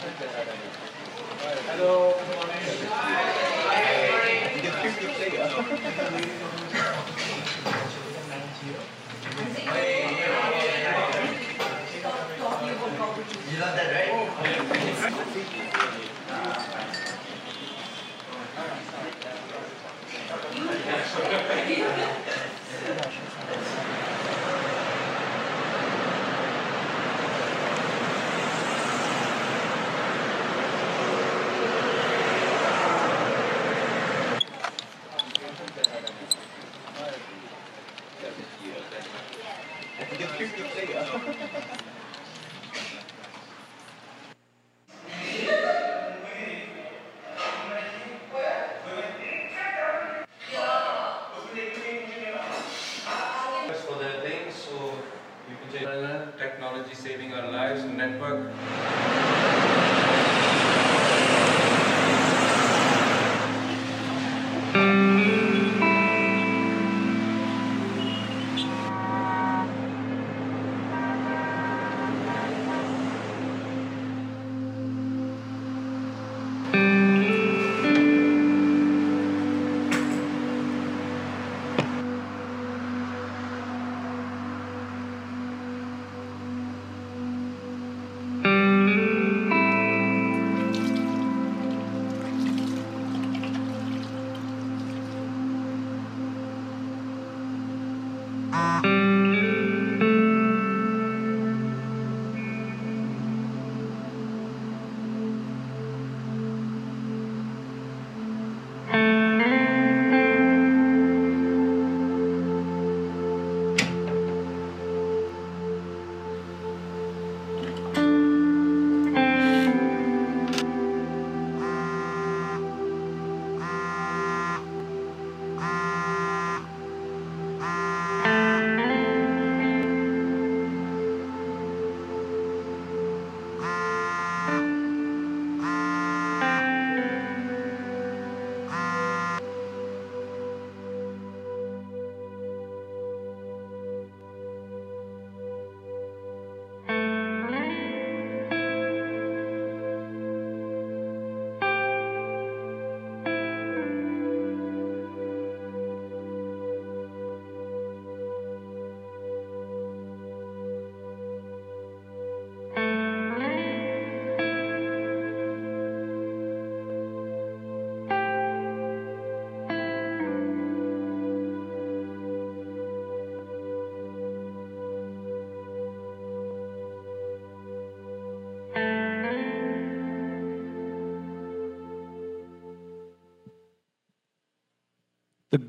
Hello, good morning. for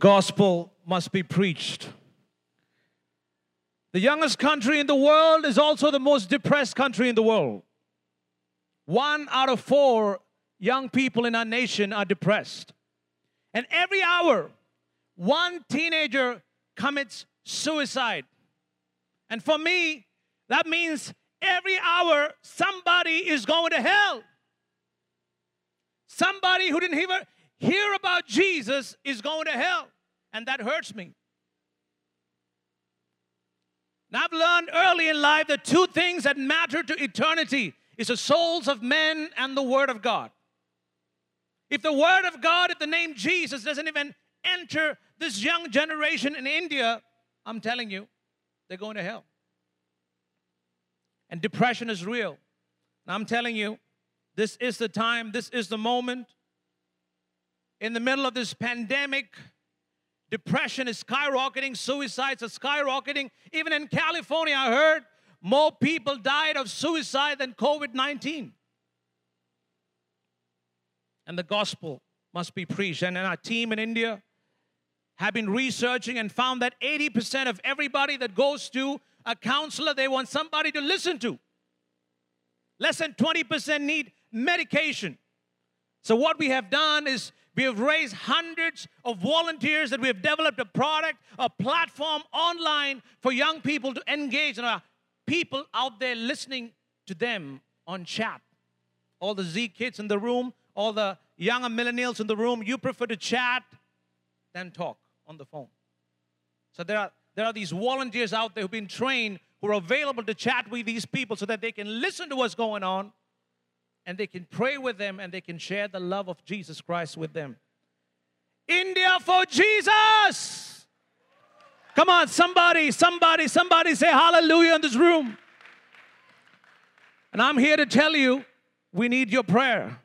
gospel must be preached. The youngest country in the world is also the most depressed country in the world. One out of four young people in our nation are depressed. And every hour, one teenager commits suicide. And for me, that means every hour somebody is going to hell. Somebody who didn't even hear about Jesus is going to hell. And that hurts me. Now, I've learned early in life that two things that matter to eternity is the souls of men and the Word of God. If the Word of God, if the name Jesus doesn't even enter this young generation in India, I'm telling you, they're going to hell. And depression is real. And I'm telling you, this is the time, this is the moment. In the middle of this pandemic, depression is skyrocketing, suicides are skyrocketing. Even in California, I heard more people died of suicide than COVID 19. And the gospel must be preached. And our team in India have been researching and found that 80% of everybody that goes to a counselor, they want somebody to listen to. Less than 20% need medication. So, what we have done is we have raised hundreds of volunteers that we have developed a product, a platform online for young people to engage, and our people out there listening to them on chat. All the Z kids in the room, all the younger millennials in the room, you prefer to chat than talk on the phone. So there are there are these volunteers out there who've been trained who are available to chat with these people so that they can listen to what's going on and they can pray with them and they can share the love of Jesus Christ with them. India for Jesus! Come on, somebody, somebody, somebody say hallelujah in this room. And I'm here to tell you, we need your prayer.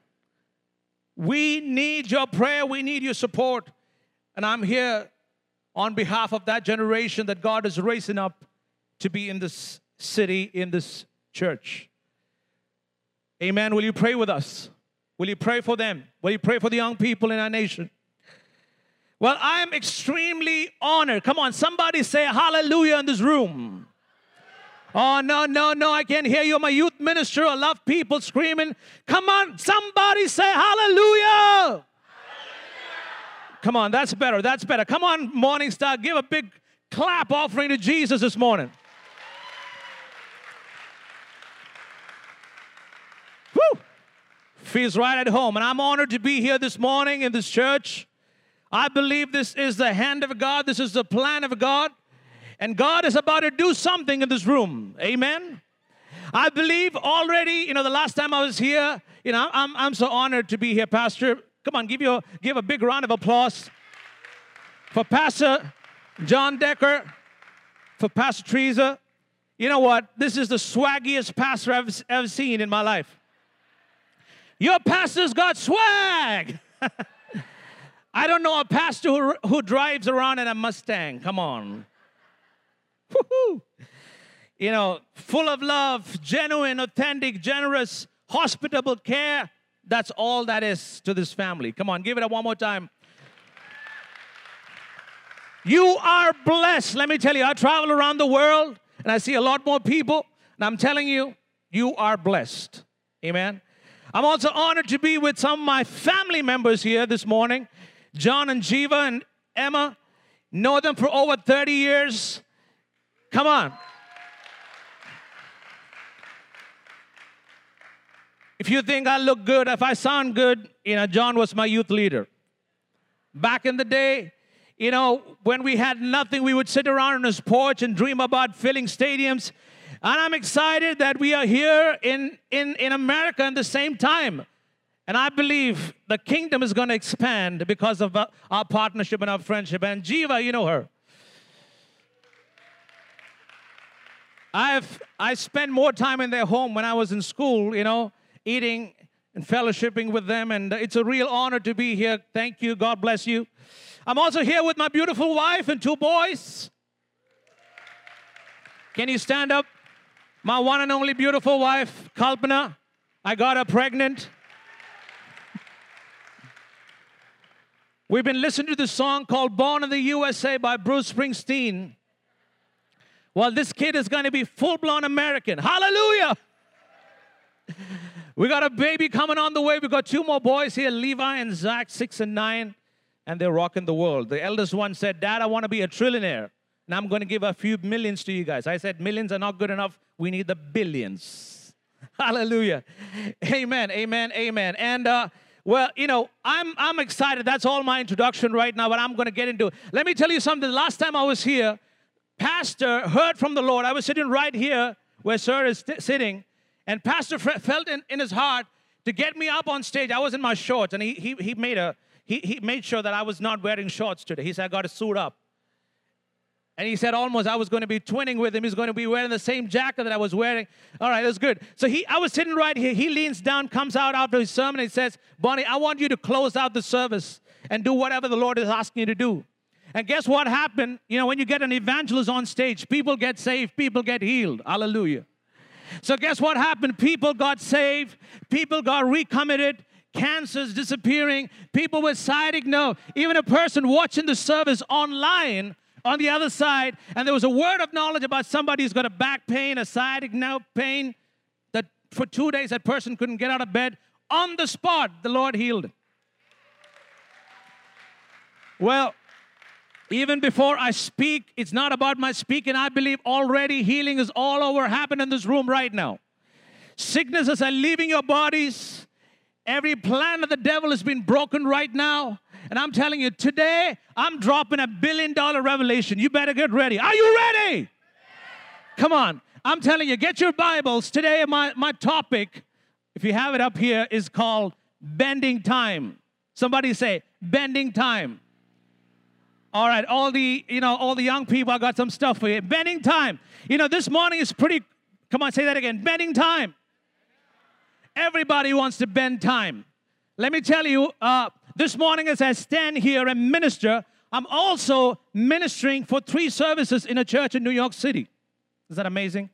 We need your prayer. We need your support. And I'm here on behalf of that generation that God is raising up to be in this city, in this church. Amen. Will you pray with us? Will you pray for them? Will you pray for the young people in our nation? Well, I am extremely honored. Come on, somebody say hallelujah in this room. Oh, no, no, no, I can't hear you. I'm a youth minister. I love people screaming. Come on, somebody say hallelujah. Come on, that's better. That's better. Come on, Morning Star, give a big clap offering to Jesus this morning. Feels right at home. And I'm honored to be here this morning in this church. I believe this is the hand of God, this is the plan of God. And God is about to do something in this room. Amen. I believe already, you know, the last time I was here, you know, I'm, I'm so honored to be here, Pastor. Come on, give you a, give a big round of applause for Pastor John Decker, for Pastor Teresa. You know what? This is the swaggiest pastor I've ever seen in my life. Your pastor's got swag. I don't know a pastor who, who drives around in a Mustang. Come on. Woo-hoo. You know, full of love, genuine, authentic, generous, hospitable care. That's all that is to this family. Come on, give it up one more time. You are blessed. Let me tell you, I travel around the world and I see a lot more people, and I'm telling you, you are blessed. Amen. I'm also honored to be with some of my family members here this morning John and Jiva and Emma. Know them for over 30 years. Come on. If you think I look good, if I sound good, you know, John was my youth leader. Back in the day, you know, when we had nothing, we would sit around on his porch and dream about filling stadiums. And I'm excited that we are here in, in, in America at the same time. And I believe the kingdom is going to expand because of uh, our partnership and our friendship. And Jiva, you know her. I've I spent more time in their home when I was in school, you know, eating and fellowshipping with them, and it's a real honor to be here. Thank you. God bless you. I'm also here with my beautiful wife and two boys. Can you stand up? My one and only beautiful wife, Kalpana. I got her pregnant. We've been listening to this song called Born in the USA by Bruce Springsteen. Well, this kid is going to be full blown American. Hallelujah! we got a baby coming on the way. We got two more boys here Levi and Zach, six and nine, and they're rocking the world. The eldest one said, Dad, I want to be a trillionaire. And I'm going to give a few millions to you guys. I said, Millions are not good enough. We need the billions. Hallelujah. Amen, amen, amen. And, uh, well, you know, I'm, I'm excited. That's all my introduction right now, but I'm going to get into it. Let me tell you something. Last time I was here, pastor heard from the Lord. I was sitting right here where Sir is st- sitting, and Pastor felt in, in his heart to get me up on stage. I was in my shorts, and he, he, he, made a, he, he made sure that I was not wearing shorts today. He said, I got to suit up. And he said almost I was going to be twinning with him. He's going to be wearing the same jacket that I was wearing. All right, that's good. So he, I was sitting right here. He leans down, comes out after his sermon, and says, Bonnie, I want you to close out the service and do whatever the Lord is asking you to do. And guess what happened? You know, when you get an evangelist on stage, people get saved, people get healed. Hallelujah. So, guess what happened? People got saved, people got recommitted, cancers disappearing, people with sciatic nerve. Even a person watching the service online on the other side, and there was a word of knowledge about somebody who's got a back pain, a sciatic nerve pain, that for two days that person couldn't get out of bed. On the spot, the Lord healed. Well, even before I speak, it's not about my speaking. I believe already healing is all over happening in this room right now. Sicknesses are leaving your bodies. Every plan of the devil has been broken right now. And I'm telling you, today I'm dropping a billion dollar revelation. You better get ready. Are you ready? Come on. I'm telling you, get your Bibles. Today, my, my topic if you have it up here, is called Bending Time. Somebody say, Bending Time. All right, all the, you know, all the young people, I got some stuff for you. Bending time. You know, this morning is pretty, come on, say that again. Bending time. Everybody wants to bend time. Let me tell you, uh, this morning as I stand here and minister, I'm also ministering for three services in a church in New York City. Is that amazing?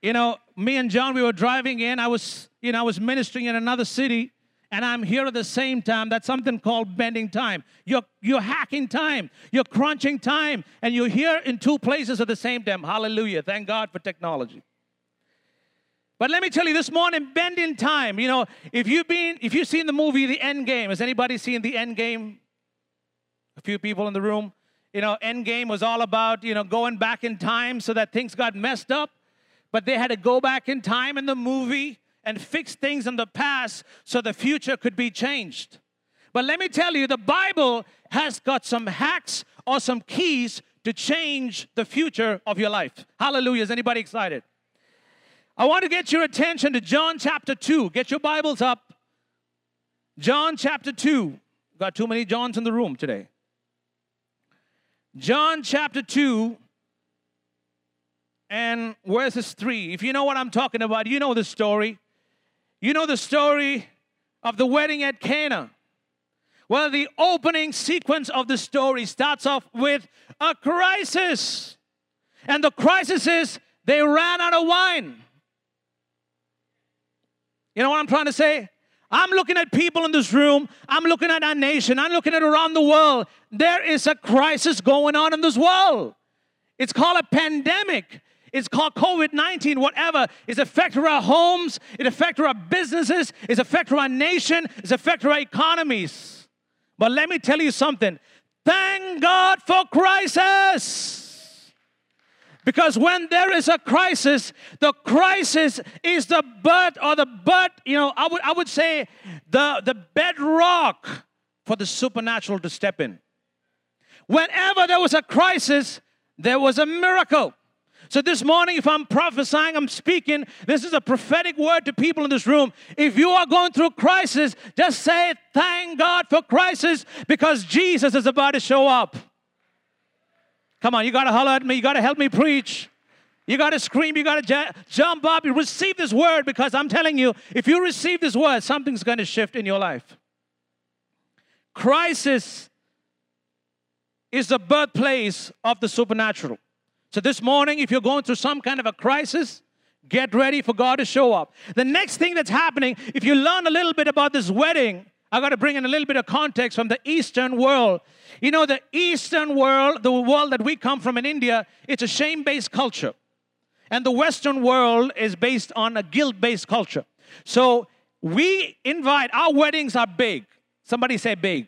You know, me and John, we were driving in. I was, you know, I was ministering in another city and I'm here at the same time. That's something called bending time. You're, you're hacking time, you're crunching time, and you're here in two places at the same time. Hallelujah. Thank God for technology. But let me tell you this morning, bending time. You know, if you've been, if you've seen the movie The End Game, has anybody seen The End Game? A few people in the room. You know, End Game was all about, you know, going back in time so that things got messed up. But they had to go back in time in the movie and fix things in the past so the future could be changed. But let me tell you, the Bible has got some hacks or some keys to change the future of your life. Hallelujah. Is anybody excited? I want to get your attention to John chapter 2. Get your Bibles up. John chapter 2. Got too many Johns in the room today. John chapter 2 and verses 3. If you know what I'm talking about, you know the story. You know the story of the wedding at Cana. Well, the opening sequence of the story starts off with a crisis. And the crisis is they ran out of wine. You know what I'm trying to say? I'm looking at people in this room. I'm looking at our nation. I'm looking at around the world. There is a crisis going on in this world. It's called a pandemic. It's called COVID 19, whatever. It's affecting our homes, it affects our businesses, it's affecting our nation, it's affecting our economies. But let me tell you something thank God for crisis. Because when there is a crisis, the crisis is the butt or the butt, you know, I would, I would say the, the bedrock for the supernatural to step in. Whenever there was a crisis, there was a miracle. So this morning, if I'm prophesying, I'm speaking, this is a prophetic word to people in this room. If you are going through crisis, just say, Thank God for crisis because Jesus is about to show up. Come on, you got to holler at me, you got to help me preach. You got to scream, you got to j- jump up. You receive this word because I'm telling you, if you receive this word, something's going to shift in your life. Crisis is the birthplace of the supernatural. So this morning, if you're going through some kind of a crisis, get ready for God to show up. The next thing that's happening, if you learn a little bit about this wedding, I got to bring in a little bit of context from the Eastern world. You know, the Eastern world, the world that we come from in India, it's a shame based culture. And the Western world is based on a guilt based culture. So we invite, our weddings are big. Somebody say big.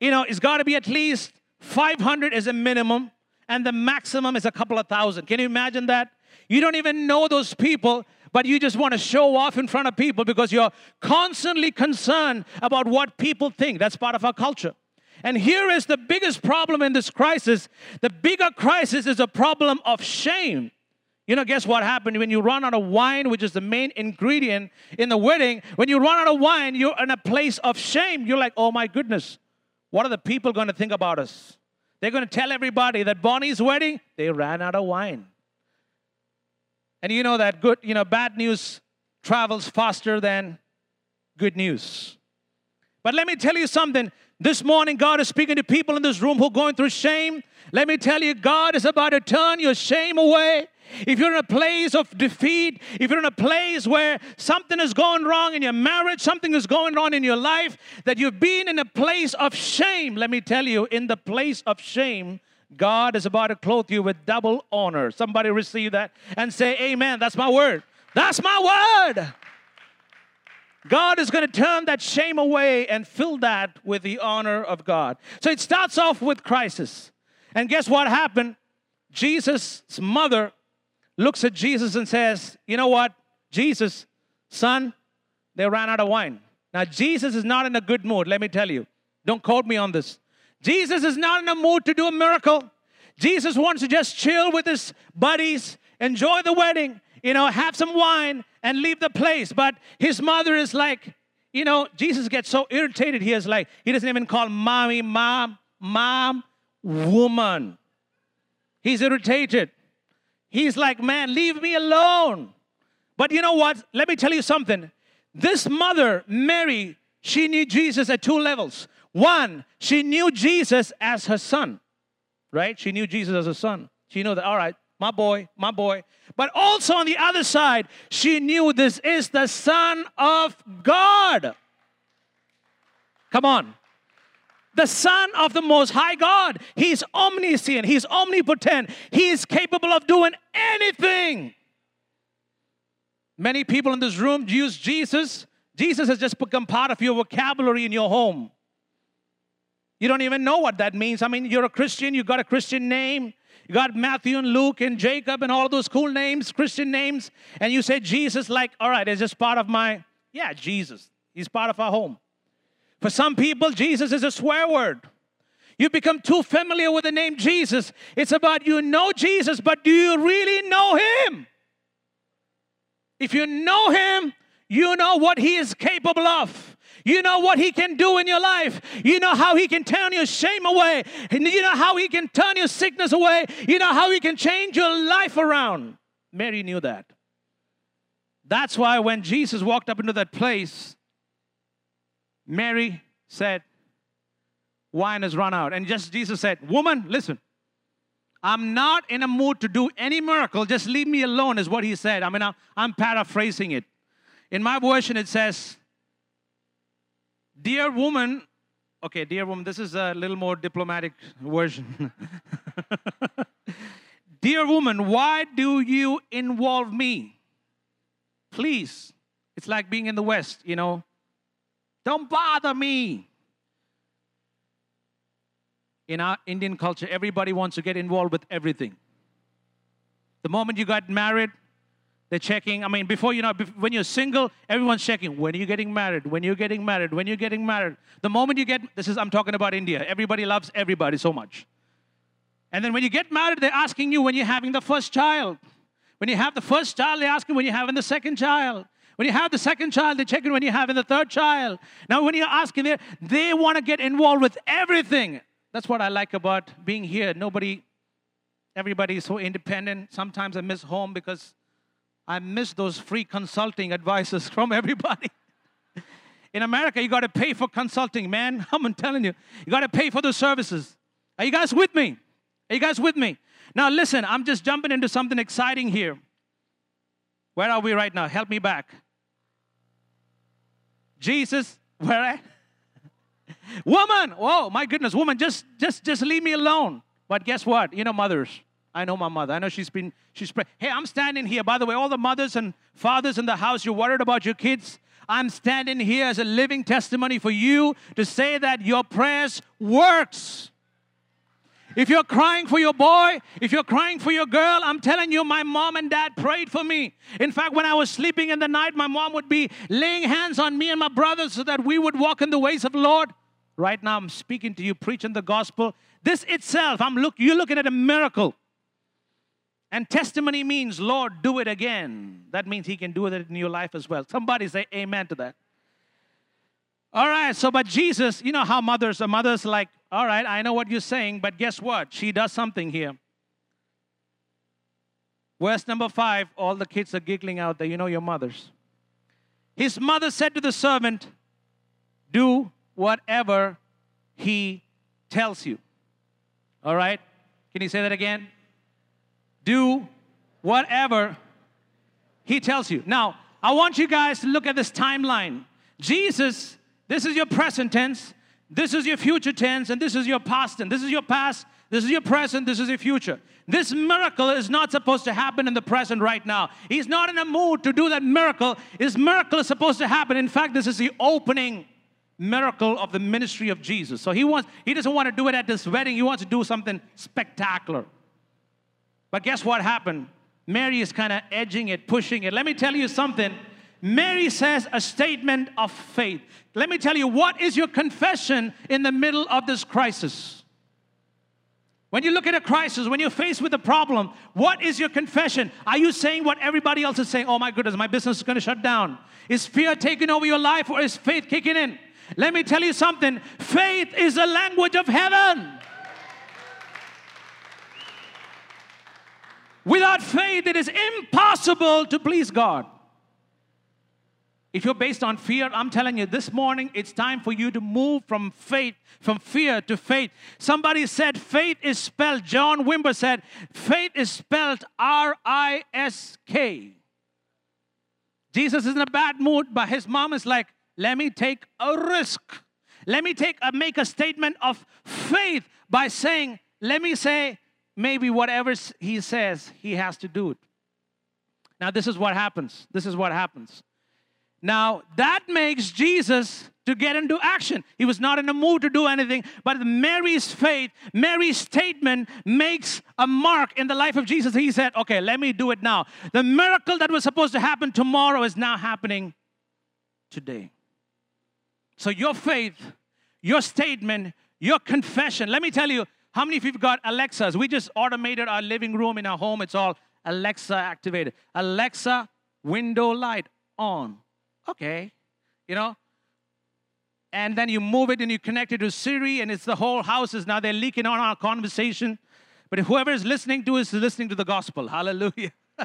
You know, it's got to be at least 500 as a minimum and the maximum is a couple of thousand. Can you imagine that? You don't even know those people, but you just want to show off in front of people because you're constantly concerned about what people think. That's part of our culture. And here is the biggest problem in this crisis the bigger crisis is a problem of shame. You know, guess what happened when you run out of wine, which is the main ingredient in the wedding? When you run out of wine, you're in a place of shame. You're like, oh my goodness, what are the people going to think about us? They're going to tell everybody that Bonnie's wedding, they ran out of wine. And you know that good, you know, bad news travels faster than good news. But let me tell you something. This morning, God is speaking to people in this room who are going through shame. Let me tell you, God is about to turn your shame away if you're in a place of defeat, if you're in a place where something is going wrong in your marriage, something is going on in your life, that you've been in a place of shame, let me tell you, in the place of shame, God is about to clothe you with double honor. Somebody receive that and say, Amen. That's my word. That's my word. God is going to turn that shame away and fill that with the honor of God. So it starts off with crisis. And guess what happened? Jesus' mother looks at Jesus and says, You know what? Jesus, son, they ran out of wine. Now, Jesus is not in a good mood, let me tell you. Don't quote me on this. Jesus is not in a mood to do a miracle. Jesus wants to just chill with his buddies enjoy the wedding, you know, have some wine and leave the place. But his mother is like, you know, Jesus gets so irritated. He is like, he doesn't even call mommy, mom, mom, woman. He's irritated. He's like, man, leave me alone. But you know what? Let me tell you something. This mother, Mary, she knew Jesus at two levels. One, she knew Jesus as her son, right? She knew Jesus as a son. She knew that, all right, my boy, my boy. But also on the other side, she knew this is the Son of God. Come on. The Son of the Most High God. He's omniscient, He's omnipotent, He is capable of doing anything. Many people in this room use Jesus. Jesus has just become part of your vocabulary in your home. You don't even know what that means. I mean, you're a Christian, you got a Christian name, you got Matthew and Luke and Jacob and all those cool names, Christian names, and you say Jesus, like, all right, it's just part of my, yeah, Jesus. He's part of our home. For some people, Jesus is a swear word. You become too familiar with the name Jesus. It's about you know Jesus, but do you really know him? If you know him, you know what he is capable of. You know what he can do in your life. You know how he can turn your shame away. And you know how he can turn your sickness away. You know how he can change your life around. Mary knew that. That's why when Jesus walked up into that place, Mary said, Wine has run out. And just Jesus said, Woman, listen, I'm not in a mood to do any miracle. Just leave me alone, is what he said. I mean, I'm, I'm paraphrasing it. In my version, it says, Dear woman, okay, dear woman, this is a little more diplomatic version. dear woman, why do you involve me? Please. It's like being in the West, you know. Don't bother me. In our Indian culture, everybody wants to get involved with everything. The moment you got married, they're checking. I mean, before you know, when you're single, everyone's checking. When are you getting married? When you're getting married? When you're getting married? The moment you get, this is, I'm talking about India. Everybody loves everybody so much. And then when you get married, they're asking you when you're having the first child. When you have the first child, they're asking when you're having the second child. When you have the second child, they're checking when you're having the third child. Now, when you're asking, they they want to get involved with everything. That's what I like about being here. Nobody, everybody is so independent. Sometimes I miss home because I miss those free consulting advices from everybody. In America, you got to pay for consulting, man. I'm telling you, you got to pay for the services. Are you guys with me? Are you guys with me? Now, listen, I'm just jumping into something exciting here. Where are we right now? Help me back. Jesus, where at? woman, oh my goodness, woman, just just just leave me alone. But guess what? You know, mothers, I know my mother. I know she's been, she's praying. Hey, I'm standing here. By the way, all the mothers and fathers in the house, you're worried about your kids. I'm standing here as a living testimony for you to say that your prayers works. If you're crying for your boy, if you're crying for your girl, I'm telling you, my mom and dad prayed for me. In fact, when I was sleeping in the night, my mom would be laying hands on me and my brothers so that we would walk in the ways of the Lord. Right now, I'm speaking to you, preaching the gospel. This itself, I'm look, you're looking at a miracle. And testimony means, Lord, do it again. That means He can do it in your life as well. Somebody say amen to that. All right, so but Jesus, you know how mothers, are mother's like, all right, I know what you're saying, but guess what? She does something here. Verse number five, all the kids are giggling out there. You know your mothers. His mother said to the servant, Do whatever he tells you. All right? Can you say that again? Do whatever he tells you. Now, I want you guys to look at this timeline. Jesus, this is your present tense, this is your future tense, and this is your past tense. This is your past, this is your present, this is your future. This miracle is not supposed to happen in the present right now. He's not in a mood to do that miracle. His miracle is supposed to happen. In fact, this is the opening miracle of the ministry of Jesus. So he wants he doesn't want to do it at this wedding. He wants to do something spectacular. But guess what happened? Mary is kind of edging it, pushing it. Let me tell you something. Mary says a statement of faith. Let me tell you, what is your confession in the middle of this crisis? When you look at a crisis, when you're faced with a problem, what is your confession? Are you saying what everybody else is saying? Oh my goodness, my business is going to shut down. Is fear taking over your life or is faith kicking in? Let me tell you something faith is the language of heaven. Without faith, it is impossible to please God. If you're based on fear, I'm telling you, this morning it's time for you to move from faith, from fear to faith. Somebody said faith is spelled, John Wimber said, faith is spelled R I S K. Jesus is in a bad mood, but his mom is like, let me take a risk. Let me take a, make a statement of faith by saying, let me say, maybe whatever he says, he has to do it. Now, this is what happens. This is what happens. Now, that makes Jesus to get into action. He was not in a mood to do anything, but Mary's faith, Mary's statement makes a mark in the life of Jesus. He said, Okay, let me do it now. The miracle that was supposed to happen tomorrow is now happening today. So, your faith, your statement, your confession, let me tell you, how many of you have got Alexas? We just automated our living room in our home. It's all Alexa activated. Alexa, window light on. Okay. You know? And then you move it and you connect it to Siri, and it's the whole house is now they're leaking on our conversation. But whoever is listening to is listening to the gospel. Hallelujah.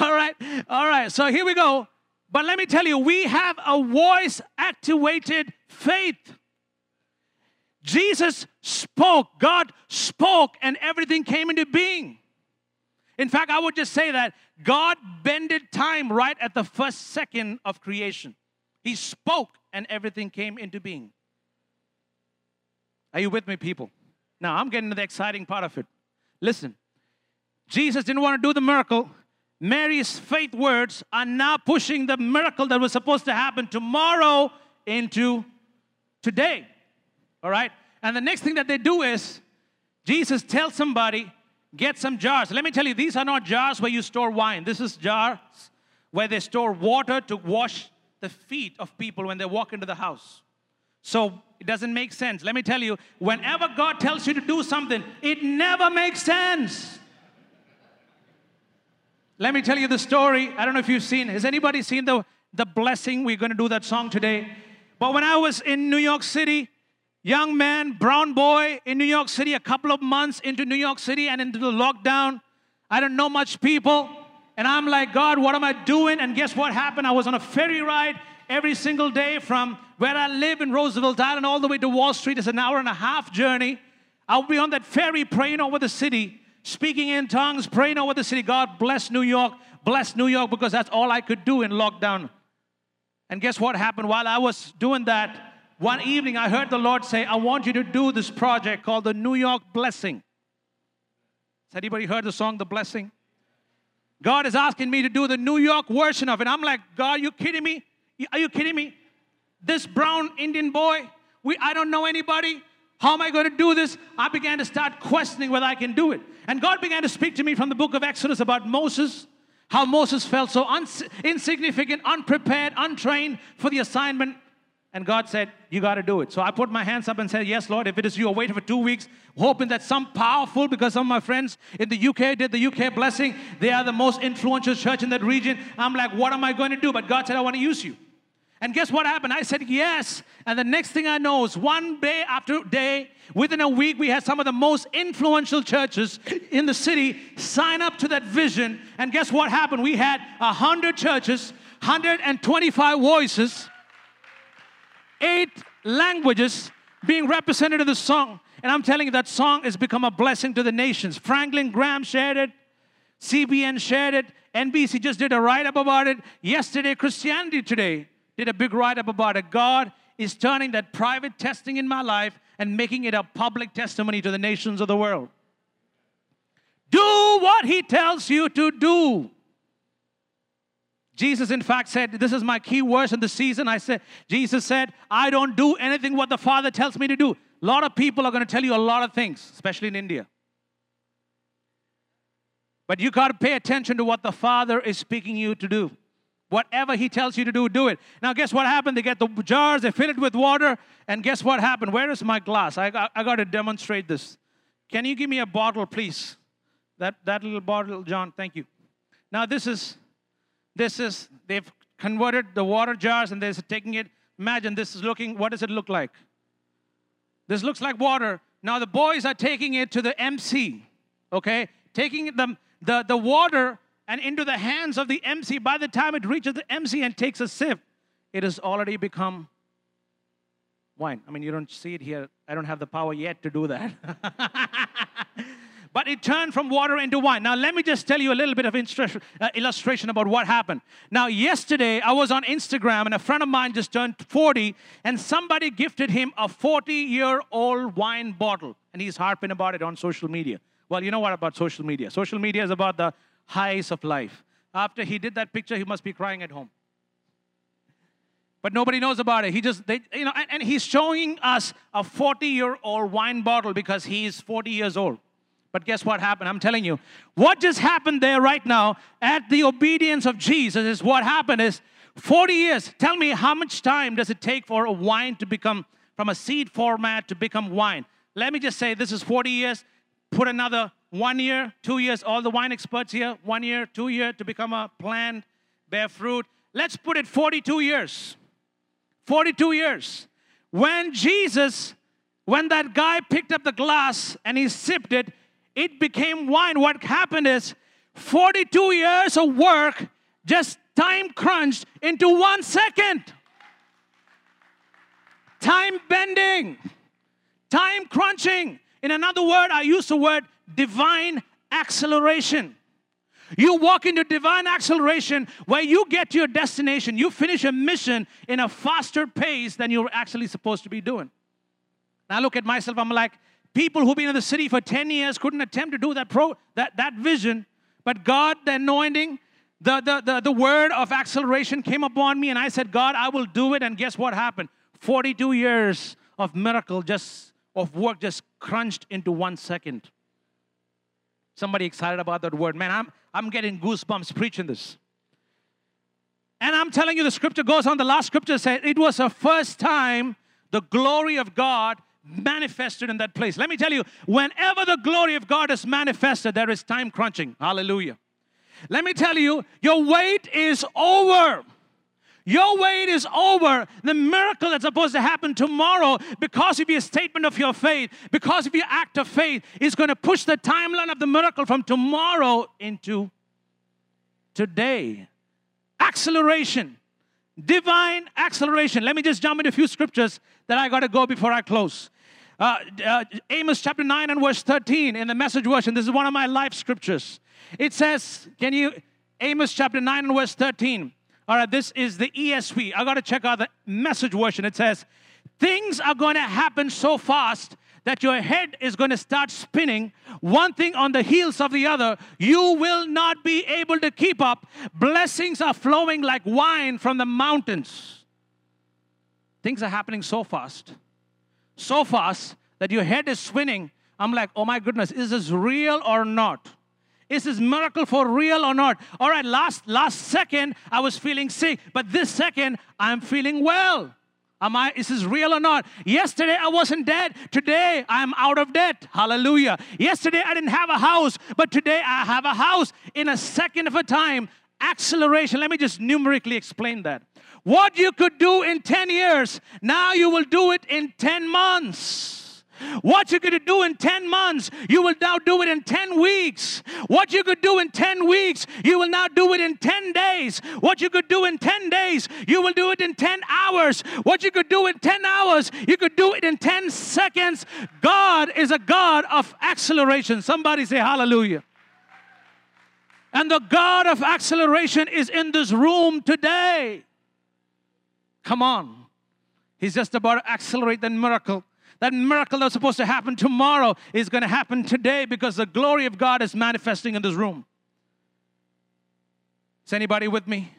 all right. All right. So here we go. But let me tell you, we have a voice activated faith. Jesus spoke, God spoke, and everything came into being. In fact, I would just say that God bended time right at the first second of creation. He spoke, and everything came into being. Are you with me, people? Now, I'm getting to the exciting part of it. Listen, Jesus didn't want to do the miracle. Mary's faith words are now pushing the miracle that was supposed to happen tomorrow into today. All right? And the next thing that they do is Jesus tells somebody, get some jars. Let me tell you, these are not jars where you store wine. This is jars where they store water to wash the feet of people when they walk into the house. So it doesn't make sense. Let me tell you, whenever God tells you to do something, it never makes sense. Let me tell you the story. I don't know if you've seen. Has anybody seen the, the blessing? We're going to do that song today. But when I was in New York City, young man, brown boy in New York City, a couple of months into New York City and into the lockdown. I don't know much people. And I'm like, God, what am I doing? And guess what happened? I was on a ferry ride every single day from where I live in Roosevelt Island all the way to Wall Street. It's an hour and a half journey. I'll be on that ferry praying over the city, speaking in tongues, praying over the city. God bless New York, bless New York, because that's all I could do in lockdown. And guess what happened? While I was doing that, one evening, I heard the Lord say, I want you to do this project called the New York Blessing. Has anybody heard the song, The Blessing? God is asking me to do the New York version of it. I'm like, God, are you kidding me? Are you kidding me? This brown Indian boy, we, I don't know anybody. How am I going to do this? I began to start questioning whether I can do it. And God began to speak to me from the book of Exodus about Moses, how Moses felt so uns- insignificant, unprepared, untrained for the assignment and God said, You got to do it. So I put my hands up and said, Yes, Lord, if it is you, I waited for two weeks, hoping that some powerful, because some of my friends in the UK did the UK blessing. They are the most influential church in that region. I'm like, What am I going to do? But God said, I want to use you. And guess what happened? I said, Yes. And the next thing I know is one day after day, within a week, we had some of the most influential churches in the city sign up to that vision. And guess what happened? We had 100 churches, 125 voices eight languages being represented in the song. And I'm telling you, that song has become a blessing to the nations. Franklin Graham shared it, CBN shared it, NBC just did a write up about it. Yesterday, Christianity Today did a big write up about it. God is turning that private testing in my life and making it a public testimony to the nations of the world. Do what He tells you to do. Jesus, in fact, said, This is my key verse in the season. I said, Jesus said, I don't do anything what the Father tells me to do. A lot of people are going to tell you a lot of things, especially in India. But you got to pay attention to what the Father is speaking you to do. Whatever He tells you to do, do it. Now, guess what happened? They get the jars, they fill it with water, and guess what happened? Where is my glass? I got, I got to demonstrate this. Can you give me a bottle, please? That, that little bottle, John, thank you. Now, this is, this is, they've converted the water jars and they're taking it. Imagine this is looking, what does it look like? This looks like water. Now, the boys are taking it to the MC, okay? Taking the, the, the water and into the hands of the MC. By the time it reaches the MC and takes a sip, it has already become wine. I mean, you don't see it here. I don't have the power yet to do that. but it turned from water into wine. Now, let me just tell you a little bit of uh, illustration about what happened. Now, yesterday I was on Instagram and a friend of mine just turned 40, and somebody gifted him a 40 year old wine bottle, and he's harping about it on social media. Well, you know what about social media? Social media is about the highs of life. After he did that picture, he must be crying at home but nobody knows about it. He just, they, you know, and, and he's showing us a 40 year old wine bottle because he's 40 years old. But guess what happened? I'm telling you, what just happened there right now at the obedience of Jesus is what happened is 40 years. Tell me how much time does it take for a wine to become from a seed format to become wine? Let me just say this is 40 years. Put another one year, two years, all the wine experts here, one year, two year to become a plant, bear fruit. Let's put it 42 years. 42 years. When Jesus, when that guy picked up the glass and he sipped it, it became wine. What happened is 42 years of work just time crunched into one second. Time bending, time crunching. In another word, I use the word divine acceleration. You walk into divine acceleration where you get to your destination, you finish a mission in a faster pace than you're actually supposed to be doing. Now look at myself, I'm like, people who've been in the city for 10 years couldn't attempt to do that pro that, that vision, but God, the anointing, the, the, the, the word of acceleration came upon me, and I said, God, I will do it. And guess what happened? 42 years of miracle just of work just crunched into one second. Somebody excited about that word. Man, I'm, I'm getting goosebumps preaching this. And I'm telling you, the scripture goes on. The last scripture said it was the first time the glory of God manifested in that place. Let me tell you, whenever the glory of God is manifested, there is time crunching. Hallelujah. Let me tell you, your wait is over. Your wait is over. The miracle that's supposed to happen tomorrow, because of your statement of your faith, because of your act of faith, is going to push the timeline of the miracle from tomorrow into today. Acceleration, divine acceleration. Let me just jump into a few scriptures that I got to go before I close. Uh, uh, Amos chapter 9 and verse 13 in the message version. This is one of my life scriptures. It says, Can you, Amos chapter 9 and verse 13. All right, this is the ESV. I got to check out the message version. It says, Things are going to happen so fast that your head is going to start spinning, one thing on the heels of the other. You will not be able to keep up. Blessings are flowing like wine from the mountains. Things are happening so fast, so fast that your head is spinning. I'm like, oh my goodness, is this real or not? Is this miracle for real or not? All right, last last second I was feeling sick, but this second I'm feeling well. Am I, is this real or not? Yesterday I wasn't dead. Today I'm out of debt. Hallelujah. Yesterday I didn't have a house, but today I have a house in a second of a time. Acceleration. Let me just numerically explain that. What you could do in 10 years, now you will do it in 10 months. What you could do in 10 months, you will now do it in 10 weeks. What you could do in 10 weeks, you will now do it in 10 days. What you could do in 10 days, you will do it in 10 hours. What you could do in 10 hours, you could do it in 10 seconds. God is a God of acceleration. Somebody say hallelujah. And the God of acceleration is in this room today. Come on. He's just about to accelerate the miracle that miracle that's supposed to happen tomorrow is going to happen today because the glory of God is manifesting in this room. Is anybody with me?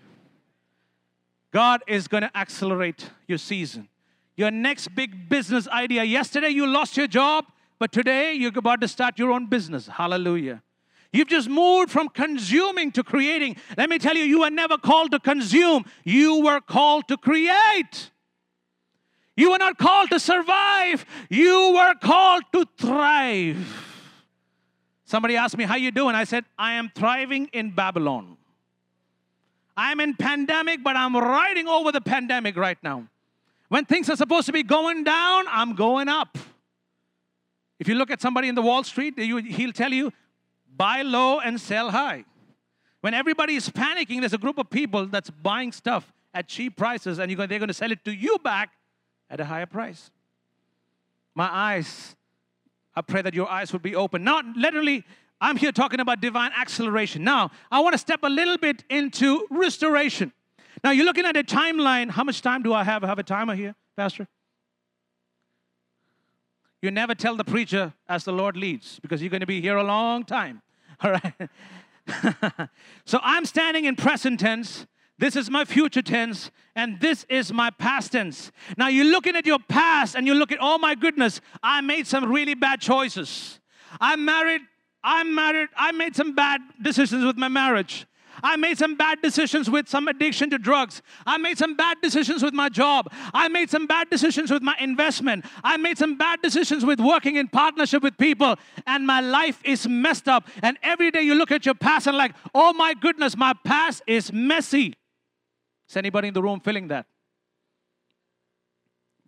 God is going to accelerate your season. Your next big business idea. Yesterday you lost your job, but today you're about to start your own business. Hallelujah. You've just moved from consuming to creating. Let me tell you, you were never called to consume, you were called to create. You were not called to survive, you were called to thrive. Somebody asked me, How you doing? I said, I am thriving in Babylon. I'm in pandemic, but I'm riding over the pandemic right now. When things are supposed to be going down, I'm going up. If you look at somebody in the Wall Street, he'll tell you, buy low and sell high. When everybody is panicking, there's a group of people that's buying stuff at cheap prices and they're going to sell it to you back at a higher price. My eyes, I pray that your eyes would be open. Not literally, I'm here talking about divine acceleration. Now, I want to step a little bit into restoration. Now, you're looking at a timeline. How much time do I have? I have a timer here, Pastor? You never tell the preacher as the Lord leads because you're going to be here a long time. All right. so I'm standing in present tense. This is my future tense, and this is my past tense. Now you're looking at your past and you look at, oh my goodness, I made some really bad choices. I'm married, I'm married, I made some bad decisions with my marriage. I made some bad decisions with some addiction to drugs. I made some bad decisions with my job. I made some bad decisions with my investment. I made some bad decisions with working in partnership with people. And my life is messed up. And every day you look at your past and like, oh my goodness, my past is messy. Is anybody in the room feeling that?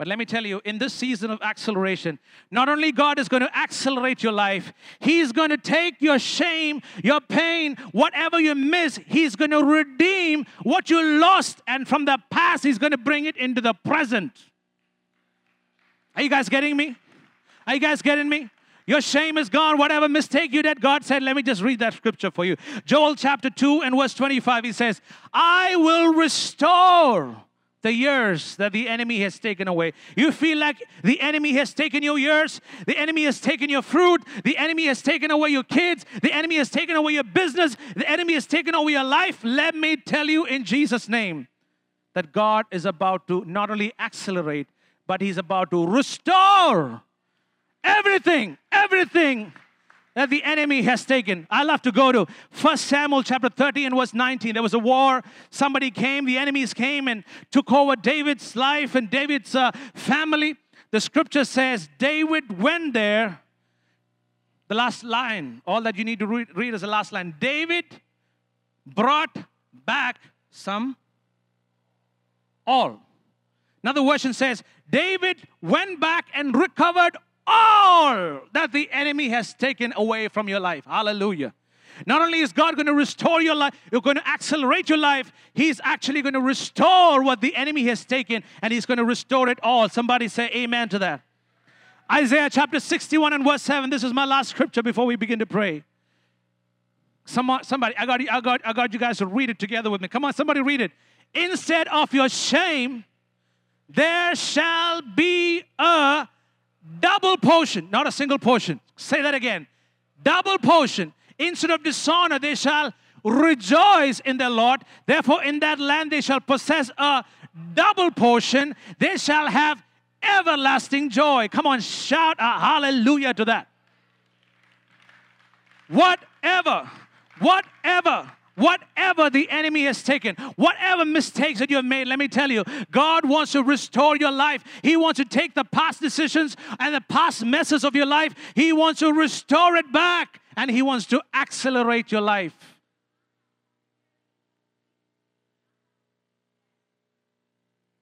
But let me tell you, in this season of acceleration, not only God is going to accelerate your life, He's going to take your shame, your pain, whatever you miss, He's going to redeem what you lost. And from the past, He's going to bring it into the present. Are you guys getting me? Are you guys getting me? Your shame is gone. Whatever mistake you did, God said, let me just read that scripture for you. Joel chapter 2 and verse 25, he says, I will restore the years that the enemy has taken away. You feel like the enemy has taken your years, the enemy has taken your fruit, the enemy has taken away your kids, the enemy has taken away your business, the enemy has taken away your life. Let me tell you in Jesus' name that God is about to not only accelerate, but He's about to restore everything, everything that the enemy has taken. I love to go to First Samuel chapter 30 and verse 19. There was a war. Somebody came, the enemies came and took over David's life and David's uh, family. The scripture says David went there. The last line, all that you need to read, read is the last line. David brought back some all. Another version says, David went back and recovered all that the enemy has taken away from your life. Hallelujah. Not only is God going to restore your life, you're going to accelerate your life, He's actually going to restore what the enemy has taken and He's going to restore it all. Somebody say amen to that. Isaiah chapter 61 and verse 7. This is my last scripture before we begin to pray. Someone, somebody, I got, I, got, I got you guys to read it together with me. Come on, somebody read it. Instead of your shame, there shall be a double portion, not a single portion. Say that again. Double portion. Instead of dishonor, they shall rejoice in the Lord. Therefore, in that land they shall possess a double portion. They shall have everlasting joy. Come on, shout a hallelujah to that. Whatever, whatever Whatever the enemy has taken, whatever mistakes that you have made, let me tell you, God wants to restore your life. He wants to take the past decisions and the past messes of your life, He wants to restore it back and He wants to accelerate your life.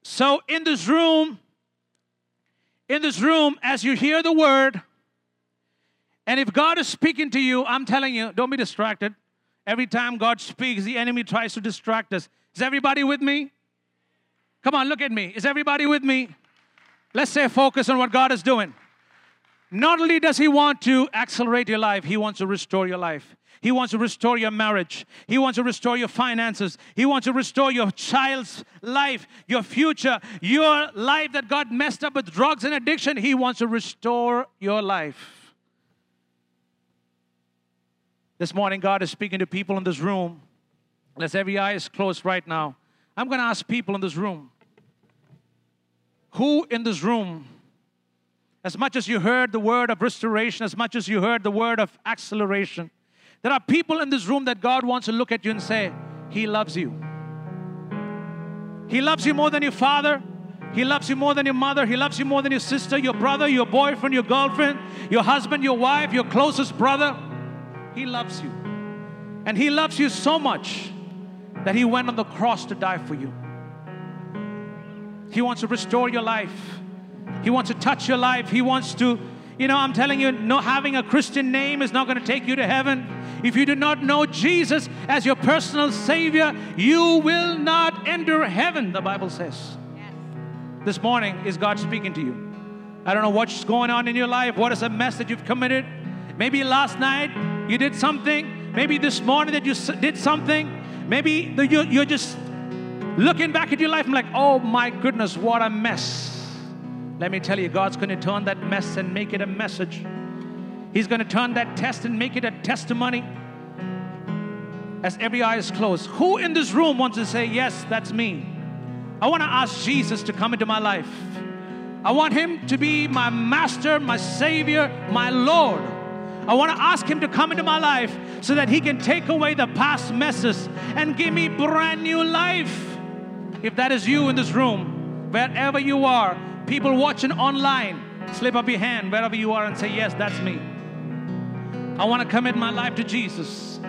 So, in this room, in this room, as you hear the word, and if God is speaking to you, I'm telling you, don't be distracted. Every time God speaks, the enemy tries to distract us. Is everybody with me? Come on, look at me. Is everybody with me? Let's say focus on what God is doing. Not only does He want to accelerate your life, He wants to restore your life. He wants to restore your marriage. He wants to restore your finances. He wants to restore your child's life, your future, your life that got messed up with drugs and addiction. He wants to restore your life. This morning, God is speaking to people in this room. As every eye is closed right now, I'm going to ask people in this room who in this room, as much as you heard the word of restoration, as much as you heard the word of acceleration, there are people in this room that God wants to look at you and say, He loves you. He loves you more than your father. He loves you more than your mother. He loves you more than your sister, your brother, your boyfriend, your girlfriend, your husband, your wife, your closest brother. He loves you. And He loves you so much that He went on the cross to die for you. He wants to restore your life. He wants to touch your life. He wants to, you know, I'm telling you, no, having a Christian name is not going to take you to heaven. If you do not know Jesus as your personal Savior, you will not enter heaven, the Bible says. This morning, is God speaking to you? I don't know what's going on in your life. What is a mess that you've committed? Maybe last night you did something. Maybe this morning that you did something. Maybe you're just looking back at your life I'm like, oh my goodness, what a mess. Let me tell you, God's going to turn that mess and make it a message. He's going to turn that test and make it a testimony. As every eye is closed, who in this room wants to say, Yes, that's me? I want to ask Jesus to come into my life. I want Him to be my master, my Savior, my Lord. I want to ask Him to come into my life so that He can take away the past messes and give me brand new life. If that is you in this room, wherever you are, people watching online, slip up your hand wherever you are and say, Yes, that's me. I want to commit my life to Jesus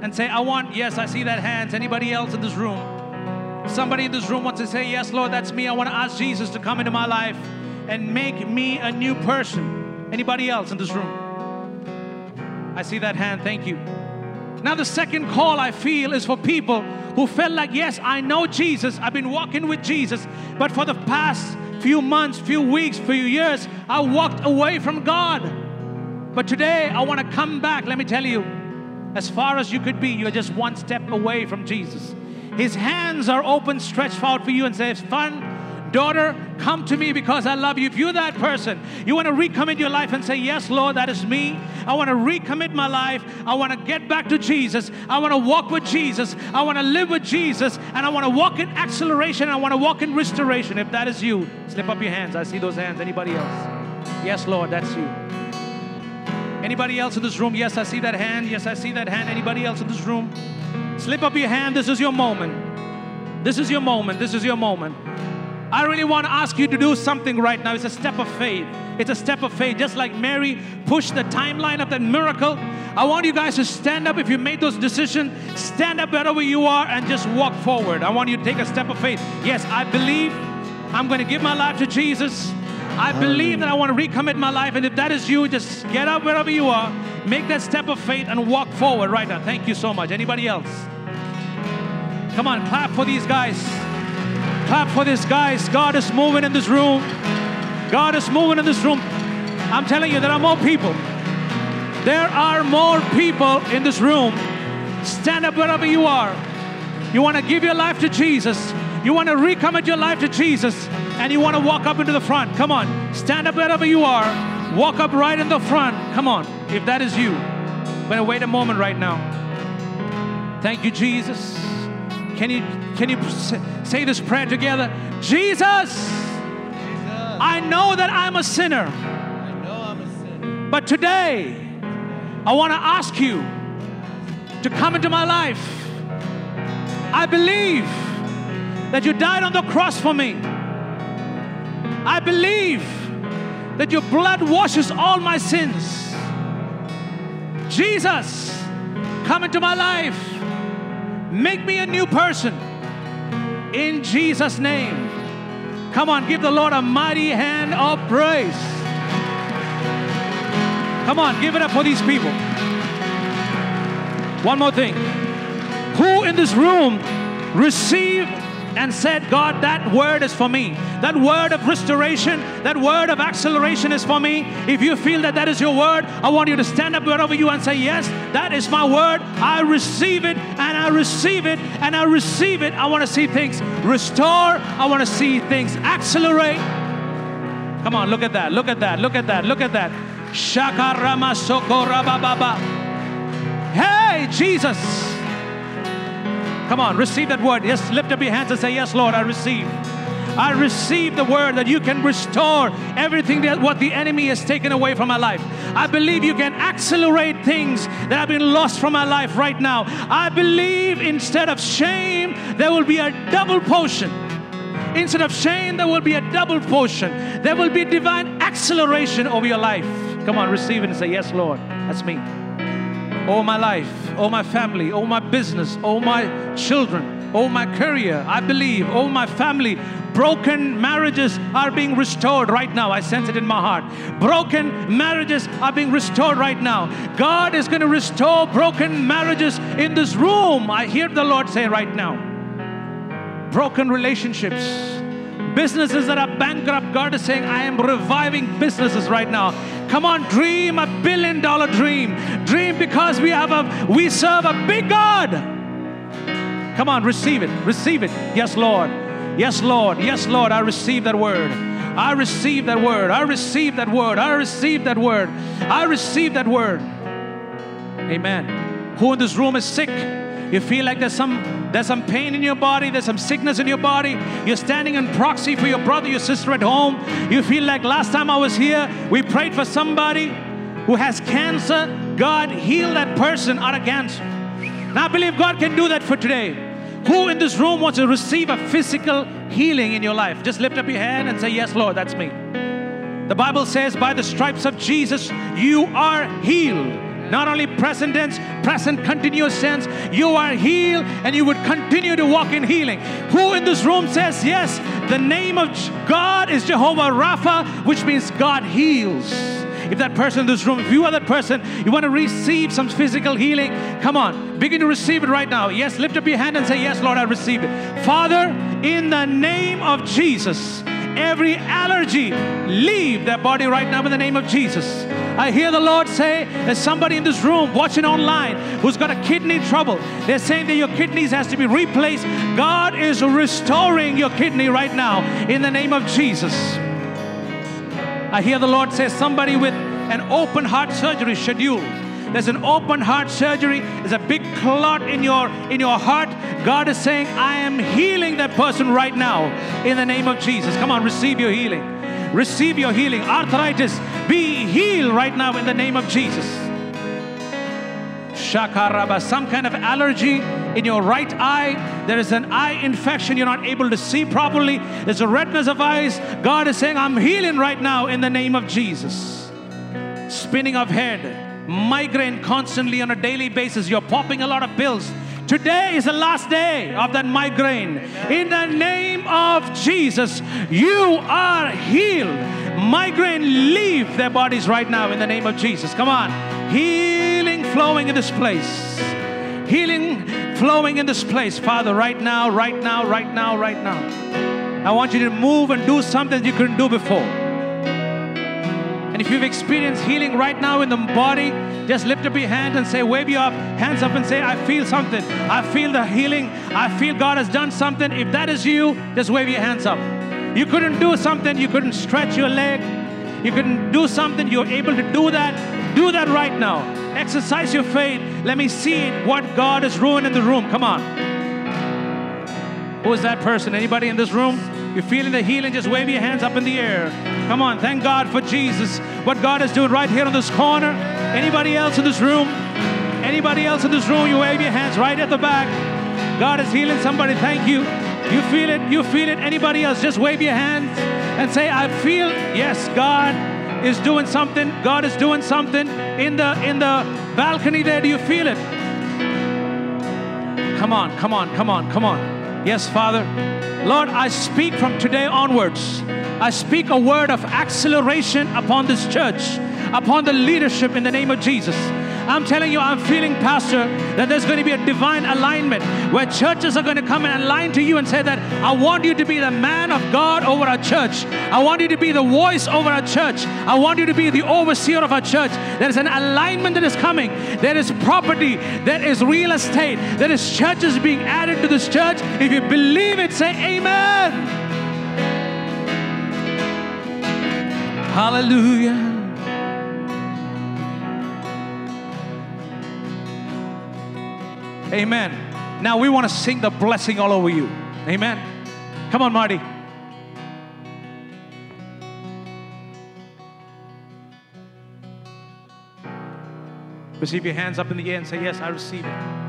and say, I want, yes, I see that hands. Anybody else in this room? Somebody in this room wants to say, Yes, Lord, that's me. I want to ask Jesus to come into my life and make me a new person. Anybody else in this room? I see that hand. Thank you. Now, the second call I feel is for people who felt like, Yes, I know Jesus. I've been walking with Jesus, but for the past few months, few weeks, few years, I walked away from God. But today, I want to come back. Let me tell you, as far as you could be, you're just one step away from Jesus. His hands are open, stretched out for you, and says, Son, daughter, come to me because I love you. If you're that person, you want to recommit your life and say, Yes, Lord, that is me. I want to recommit my life. I want to get back to Jesus. I want to walk with Jesus. I want to live with Jesus. And I want to walk in acceleration. I want to walk in restoration. If that is you, slip up your hands. I see those hands. Anybody else? Yes, Lord, that's you. Anybody else in this room? Yes, I see that hand. Yes, I see that hand. Anybody else in this room? Slip up your hand. This is your moment. This is your moment. This is your moment. I really want to ask you to do something right now. It's a step of faith. It's a step of faith. Just like Mary pushed the timeline of that miracle, I want you guys to stand up if you made those decisions. Stand up wherever you are and just walk forward. I want you to take a step of faith. Yes, I believe I'm going to give my life to Jesus. I believe that I want to recommit my life. And if that is you, just get up wherever you are, make that step of faith, and walk forward right now. Thank you so much. Anybody else? Come on, clap for these guys. Clap for this, guys. God is moving in this room. God is moving in this room. I'm telling you, there are more people. There are more people in this room. Stand up wherever you are. You want to give your life to Jesus. You want to recommit your life to Jesus and you want to walk up into the front. Come on. Stand up wherever you are. Walk up right in the front. Come on. If that is you. But wait a moment right now. Thank you, Jesus. Can you can you say this prayer together? Jesus, Jesus. I know that I'm a sinner. I'm a sinner. But today, I want to ask you to come into my life. I believe that you died on the cross for me. I believe that your blood washes all my sins. Jesus, come into my life. Make me a new person. In Jesus' name. Come on, give the Lord a mighty hand of praise. Come on, give it up for these people. One more thing. Who in this room received and said, God, that word is for me. That word of restoration, that word of acceleration is for me. If you feel that that is your word, I want you to stand up wherever you and say, Yes, that is my word. I receive it and I receive it and I receive it. I want to see things restore. I want to see things accelerate. Come on, look at that. Look at that. Look at that. Look at that. Shakarama Sokorababa. Hey, Jesus. Come on, receive that word. Yes, lift up your hands and say, Yes, Lord, I receive. I receive the word that you can restore everything that what the enemy has taken away from my life. I believe you can accelerate things that have been lost from my life right now. I believe instead of shame, there will be a double portion. Instead of shame, there will be a double portion. There will be divine acceleration over your life. Come on, receive it and say, Yes, Lord, that's me. oh my life, oh my family, oh my business, oh my children, oh my career. I believe, oh my family. Broken marriages are being restored right now. I sense it in my heart. Broken marriages are being restored right now. God is going to restore broken marriages in this room. I hear the Lord say right now. Broken relationships, businesses that are bankrupt. God is saying, I am reviving businesses right now. Come on, dream a billion dollar dream. Dream because we have a we serve a big God. Come on, receive it. Receive it. Yes, Lord. Yes, Lord. Yes, Lord. I receive that word. I receive that word. I receive that word. I receive that word. I receive that word. Amen. Who in this room is sick? You feel like there's some there's some pain in your body, there's some sickness in your body. You're standing in proxy for your brother, your sister at home. You feel like last time I was here, we prayed for somebody who has cancer. God heal that person out of cancer. Now I believe God can do that for today. Who in this room wants to receive a physical healing in your life? Just lift up your hand and say, Yes, Lord, that's me. The Bible says, By the stripes of Jesus, you are healed. Not only present tense, present continuous tense, you are healed and you would continue to walk in healing. Who in this room says, Yes, the name of God is Jehovah Rapha, which means God heals. If that person in this room, if you are that person, you want to receive some physical healing, come on, begin to receive it right now. Yes, lift up your hand and say, Yes, Lord, I receive it. Father, in the name of Jesus, every allergy leave their body right now in the name of Jesus. I hear the Lord say there's somebody in this room watching online who's got a kidney trouble. They're saying that your kidneys has to be replaced. God is restoring your kidney right now in the name of Jesus. I hear the Lord say somebody with an open heart surgery schedule. There's an open heart surgery. There's a big clot in your in your heart. God is saying, I am healing that person right now in the name of Jesus. Come on, receive your healing. Receive your healing. Arthritis, be healed right now in the name of Jesus. Shakaraba, some kind of allergy in your right eye. There is an eye infection. You're not able to see properly. There's a redness of eyes. God is saying, I'm healing right now in the name of Jesus. Spinning of head, migraine constantly on a daily basis. You're popping a lot of pills. Today is the last day of that migraine. In the name of Jesus, you are healed. Migraine leave their bodies right now in the name of Jesus. Come on. Healing flowing in this place. Healing flowing in this place. Father, right now, right now, right now, right now. I want you to move and do something you couldn't do before. And if you've experienced healing right now in the body, just lift up your hand and say, wave your hands up and say, I feel something. I feel the healing. I feel God has done something. If that is you, just wave your hands up. You couldn't do something, you couldn't stretch your leg, you couldn't do something, you're able to do that. Do that right now. Exercise your faith. Let me see what God is ruined in the room. Come on. Who is that person? Anybody in this room? You're feeling the healing, just wave your hands up in the air. Come on, thank God for Jesus. What God is doing right here on this corner. Anybody else in this room? Anybody else in this room? You wave your hands right at the back. God is healing somebody. Thank you. You feel it. You feel it. Anybody else? Just wave your hands and say, I feel, yes, God is doing something. God is doing something in the in the balcony there. Do you feel it? Come on, come on, come on, come on. Yes, Father. Lord, I speak from today onwards. I speak a word of acceleration upon this church, upon the leadership in the name of Jesus. I'm telling you, I'm feeling, Pastor, that there's going to be a divine alignment where churches are going to come and align to you and say that I want you to be the man of God over our church. I want you to be the voice over our church. I want you to be the overseer of our church. There is an alignment that is coming. There is property. There is real estate. There is churches being added to this church. If you believe it, say amen. Hallelujah. Amen. Now we want to sing the blessing all over you. Amen. Come on, Marty. Receive your hands up in the air and say, Yes, I receive it.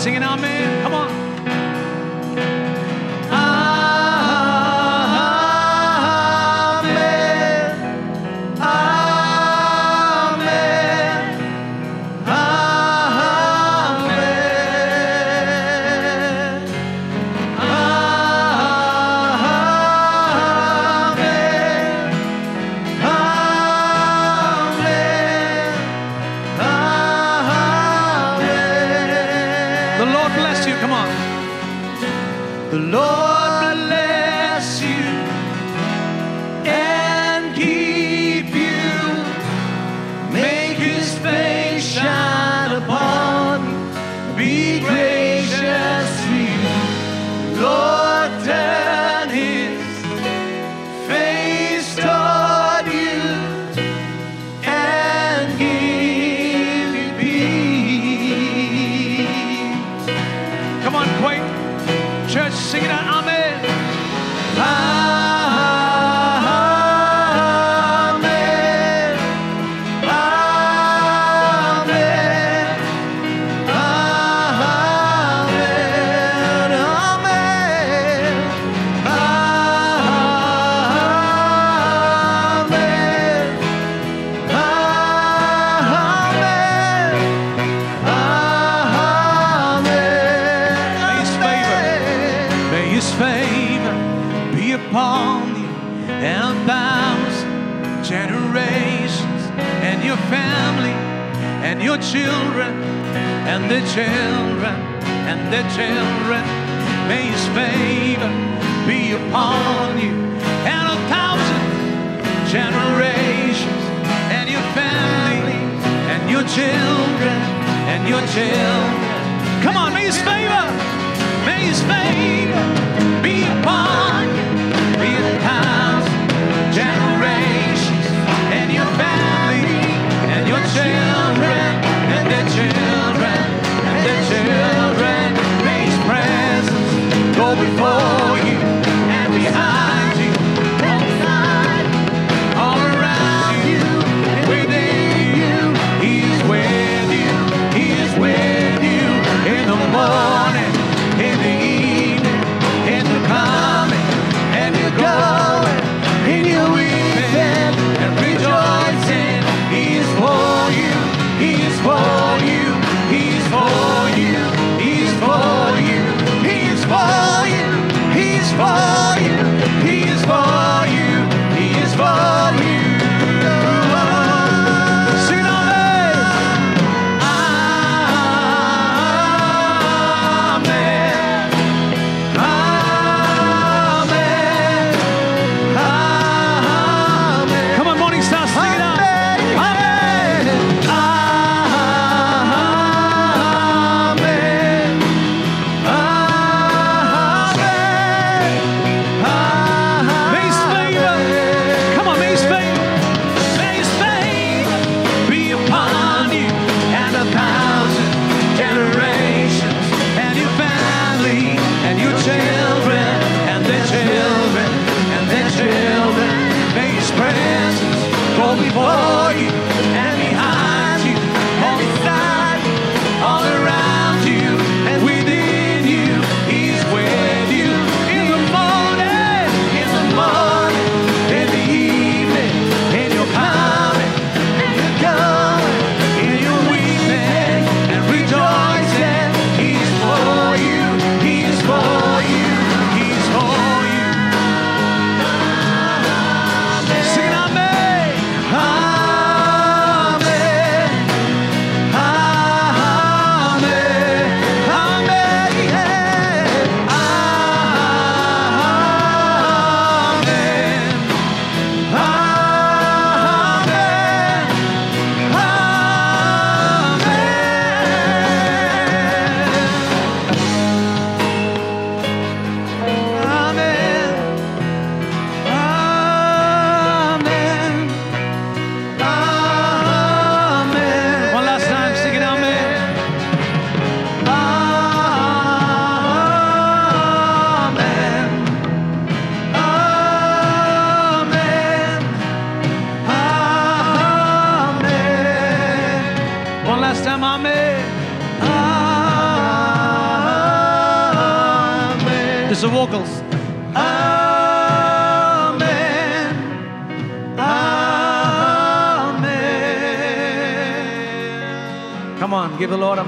Singing, amen. Come on. and your children and their children and their children. May his favor be upon you and a thousand generations and your family and your children and your children. Come on, may his favor, may his favor be upon you, be a thousand generations and your family.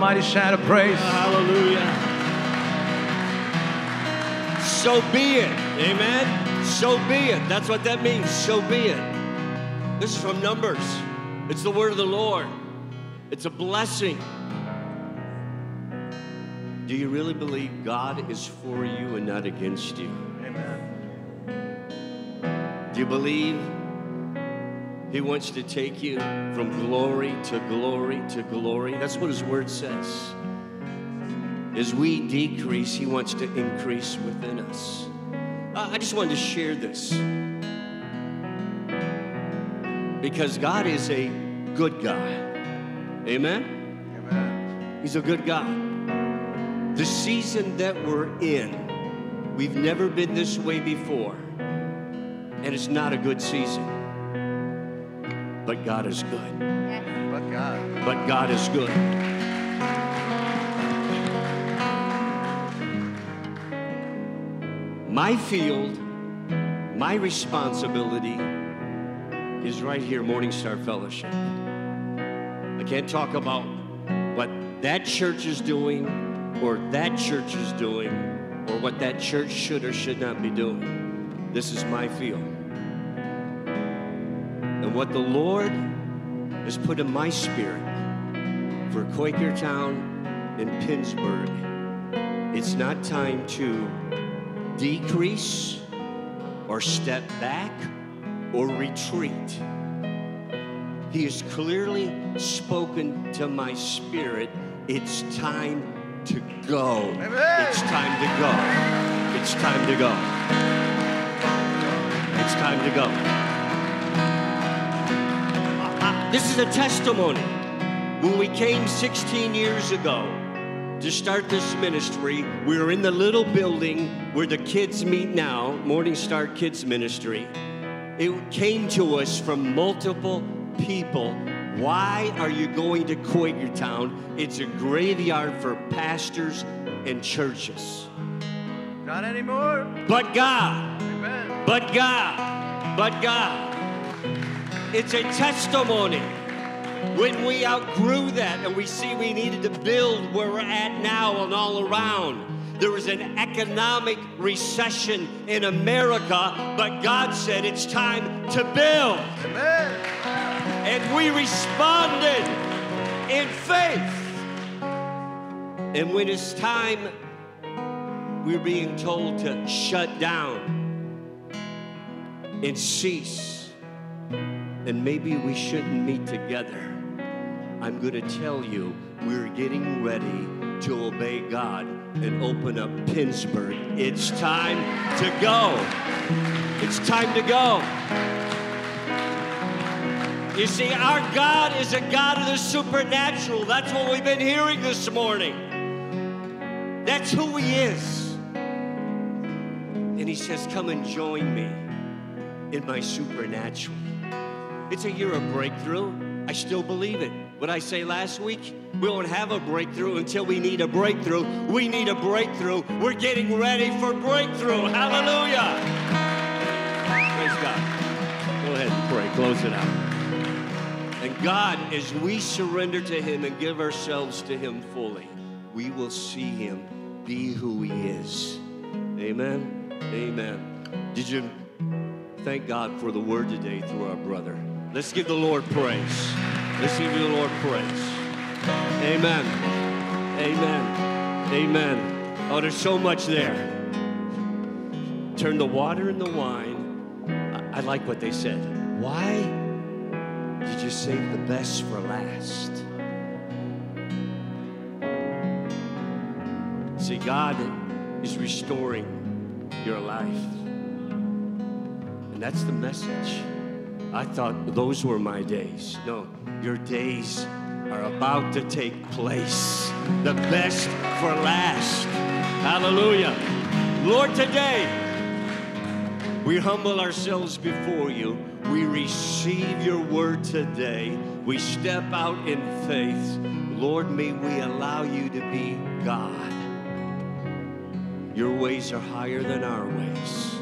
Mighty shout of praise. Hallelujah. So be it. Amen. So be it. That's what that means. So be it. This is from Numbers. It's the word of the Lord. It's a blessing. Do you really believe God is for you and not against you? Amen. Do you believe He wants to take you from glory to glory to glory? That's what His Word says. As we decrease, He wants to increase within us. Uh, I just wanted to share this because God is a good God. Amen? He's a good God. The season that we're in, we've never been this way before and it's not a good season. But God is good. But God. But God is good. My field, my responsibility is right here, Morning Star Fellowship. I can't talk about what that church is doing or that church is doing or what that church should or should not be doing. This is my field. And what the Lord has put in my spirit for Quakertown and Pittsburgh, it's not time to decrease or step back or retreat. He has clearly spoken to my spirit. It's time to go. It's time to go. It's time to go. It's time to go. This is a testimony. When we came 16 years ago to start this ministry, we were in the little building where the kids meet now, Morning Star Kids Ministry. It came to us from multiple people. Why are you going to Quakertown? It's a graveyard for pastors and churches. Not anymore. But God, Amen. but God, but God. It's a testimony. When we outgrew that and we see we needed to build where we're at now and all around, there was an economic recession in America, but God said it's time to build. Amen. And we responded in faith. And when it's time, we're being told to shut down and cease. And maybe we shouldn't meet together. I'm going to tell you, we're getting ready to obey God and open up Pittsburgh. It's time to go. It's time to go. You see, our God is a God of the supernatural. That's what we've been hearing this morning. That's who He is. And He says, Come and join me in my supernatural. It's a year of breakthrough. I still believe it. What I say last week, we won't have a breakthrough until we need a breakthrough. We need a breakthrough. We're getting ready for breakthrough. Hallelujah. Praise God. Go ahead and pray. Close it out. And God, as we surrender to Him and give ourselves to Him fully, we will see Him be who He is. Amen. Amen. Did you thank God for the word today through our brother? Let's give the Lord praise. Let's give the Lord praise. Amen. Amen. Amen. Oh, there's so much there. Turn the water into wine. I, I like what they said. Why did you save the best for last? See, God is restoring your life. And that's the message. I thought those were my days. No, your days are about to take place. The best for last. Hallelujah. Lord, today, we humble ourselves before you. We receive your word today. We step out in faith. Lord, may we allow you to be God. Your ways are higher than our ways.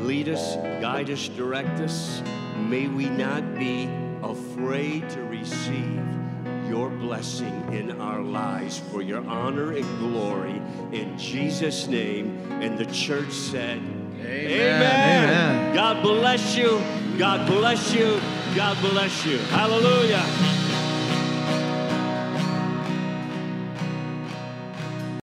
Lead us, guide us, direct us. May we not be afraid to receive your blessing in our lives for your honor and glory in Jesus' name. And the church said, Amen. Amen. God bless you. God bless you. God bless you. Hallelujah.